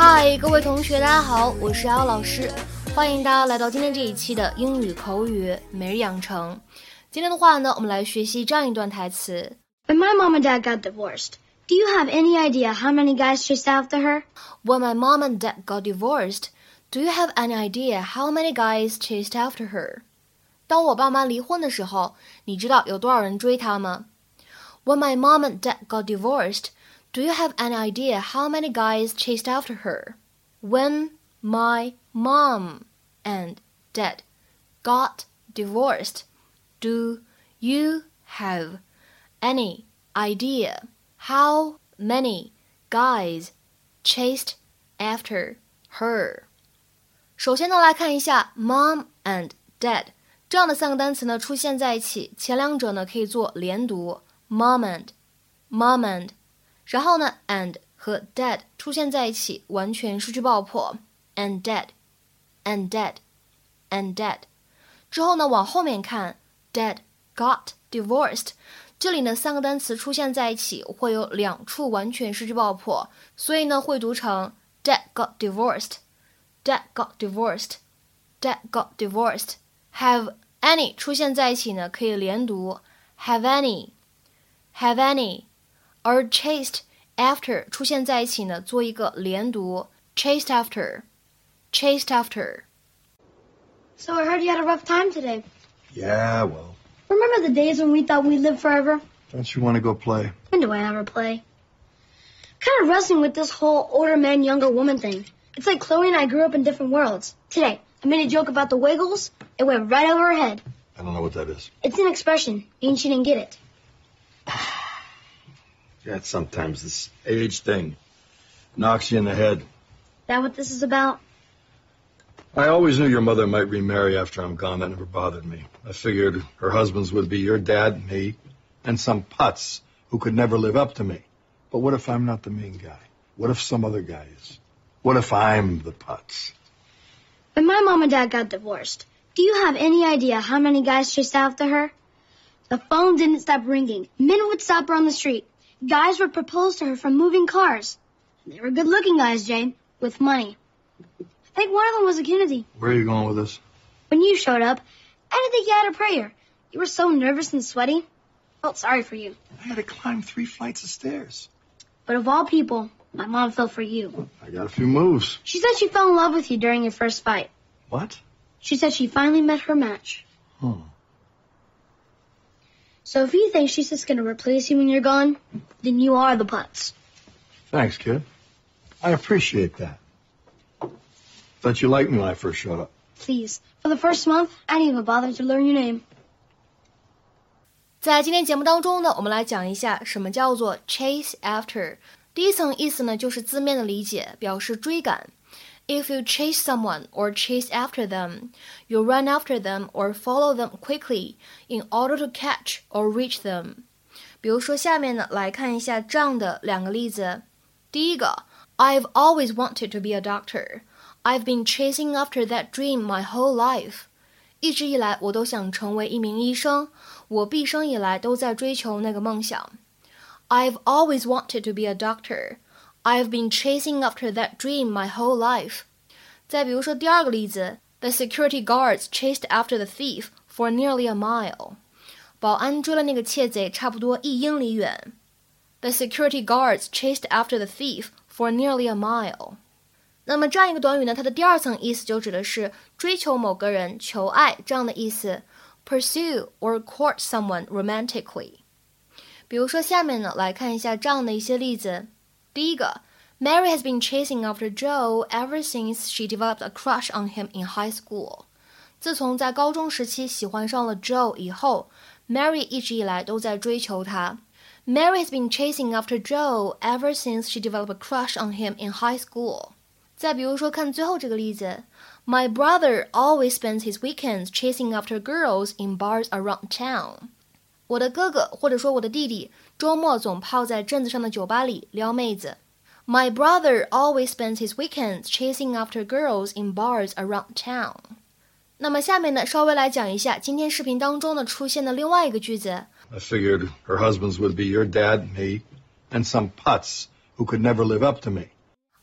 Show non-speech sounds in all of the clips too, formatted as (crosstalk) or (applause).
嗨，各位同学，大家好，我是姚老师，欢迎大家来到今天这一期的英语口语每日养成。今天的话呢，我们来学习这样一段台词：When my mom and dad got divorced, do you have any idea how many guys chased after her? When my mom and dad got divorced, do you have any idea how many guys chased after her? 当我爸妈离婚的时候，你知道有多少人追她吗？When my mom and dad got divorced, do you have any idea how many guys chased after her? When my mom and dad got divorced, do you have any idea how many guys chased after her? 首先呢，来看一下 mom and dad。这样的三个单词呢出现在一起，前两者呢可以做连读，mom and，mom and， 然后呢 and 和 dad 出现在一起，完全失去爆破，and dad，and dad，and dad，之后呢往后面看，dad got divorced，这里呢三个单词出现在一起，会有两处完全失去爆破，所以呢会读成 dad got divorced，dad got divorced，dad got divorced。have any 出现在一起呢，可以连读 have any，have any， 而 chased after 出现在一起呢，做一个连读 chased after，chased after。So I heard you had a rough time today. Yeah, well. Remember the days when we thought we'd live forever? Don't you want to go play? When do I ever play? Kind of wrestling with this whole older man, younger woman thing. It's like Chloe and I grew up in different worlds. Today, I made a joke about the Wiggles. It went right over her head. I don't know what that is. It's an expression. Means she didn't get it. (sighs) (sighs) yeah, sometimes this age thing knocks you in the head. That what this is about? I always knew your mother might remarry after I'm gone. That never bothered me. I figured her husbands would be your dad, me, and some putz who could never live up to me. But what if I'm not the main guy? What if some other guy is? What if I'm the putz? When my mom and dad got divorced, do you have any idea how many guys chased after her? The phone didn't stop ringing. Men would stop her on the street. Guys were propose to her from moving cars. They were good looking guys, Jay, with money. I think one of them was a Kennedy. Where are you going with this? When you showed up, I didn't think you had a prayer. You were so nervous and sweaty. I felt sorry for you. I had to climb three flights of stairs. But of all people, my mom fell for you. I got a few moves. She said she fell in love with you during your first fight. What? She said she finally met her match. Hmm. So if you think she's just going to replace you when you're gone, then you are the putz. Thanks, kid. I appreciate that. Thought you liked me when I first showed up. Please. For the first month, I didn't even bother to learn your name. 在今天节目当中呢，我们来讲一下什么叫做 chase after。第一层意思呢，就是字面的理解，表示追赶。 If you chase someone or chase after them, you run after them or follow them quickly in order to catch or reach them。比如说下面呢，来看一下这样的两个例子。第一个，I've always wanted to be a doctor. I've been chasing after that dream my whole life. 一直以来我都想成为一名医生，我毕生以来都在追求那个梦想。I've always wanted to be a doctor. I've been chasing after that dream my whole life. 再比如说第二个例子，The security guards chased after the thief for nearly a mile. 保安追了那个窃贼差不多一英里远。The security guards chased after the thief for nearly a mile. 那么这样一个短语呢，它的第二层意思就指的是追求某个人、求爱这样的意思，pursue or court someone romantically。比如说，下面呢来看一下这样的一些例子。 第一个，Mary has been chasing after Joe ever since she developed a crush on him in high school。自从在高中时期喜欢上了 Joe 以后，Mary 一直以来都在追求他。Mary has been chasing after Joe ever since she developed a crush on him in high school。再比如说，看最后这个例子，My brother always spends his weekends chasing after girls in bars around town。 我的哥哥或者说我的弟弟周末总泡在镇子上的酒吧里撩妹子。My brother always spends his weekends chasing after girls in bars around town。那么下面呢，稍微来讲一下今天视频当中呢出现的另外一个句子。I figured her husbands would be your dad, me, and some putz who could never live up to me.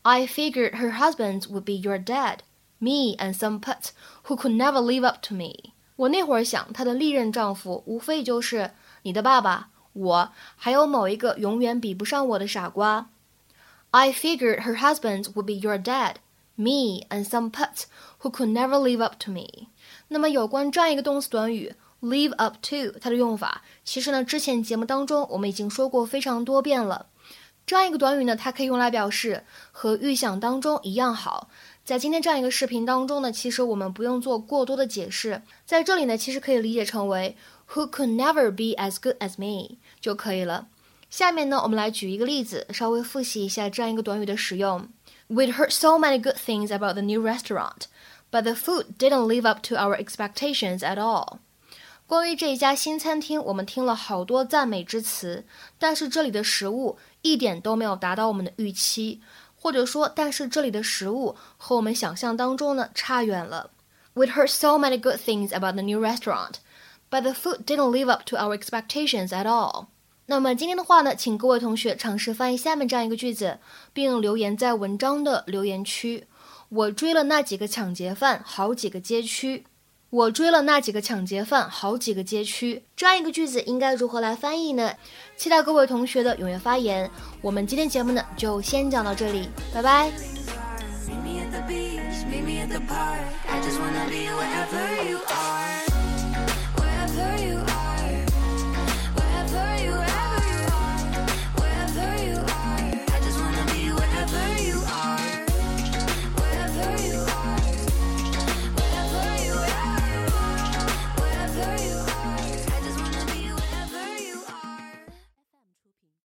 I figured her husbands would be your dad, me, and some putz who could never live up to me. 我那会儿想，她的历任丈夫无非就是你的爸爸，我，还有某一个永远比不上我的傻瓜。I figured her husband would be your dad, me, and some putz who could never live up to me。那么有关这样一个动词短语 live up to，它的用法，其实呢，之前节目当中我们已经说过非常多遍了。这样一个短语呢，它可以用来表示和预想当中一样好。在今天这样一个视频当中呢，其实我们不用做过多的解释，在这里呢，其实可以理解成为 Who could never be as good as me 就可以了。下面呢，我们来举一个例子，稍微复习一下这样一个短语的使用。We'd heard so many good things about the new restaurant, but the food didn't live up to our expectations at all. 关于这一家新餐厅，我们听了好多赞美之词，但是这里的食物一点都没有达到我们的预期，或者说，但是这里的食物和我们想象当中呢差远了。We'd heard so many good things about the new restaurant, but the food didn't live up to our expectations at all. 那么今天的话呢，请各位同学尝试翻译下面这样一个句子，并留言在文章的留言区。我追了那几个抢劫犯好几个街区。我追了那几个抢劫犯好几个街区，这样一个句子应该如何来翻译呢？期待各位同学的踊跃发言。我们今天节目呢就先讲到这里，拜拜。Meet me at the beach, meet me at the park. I just wanna be wherever you are.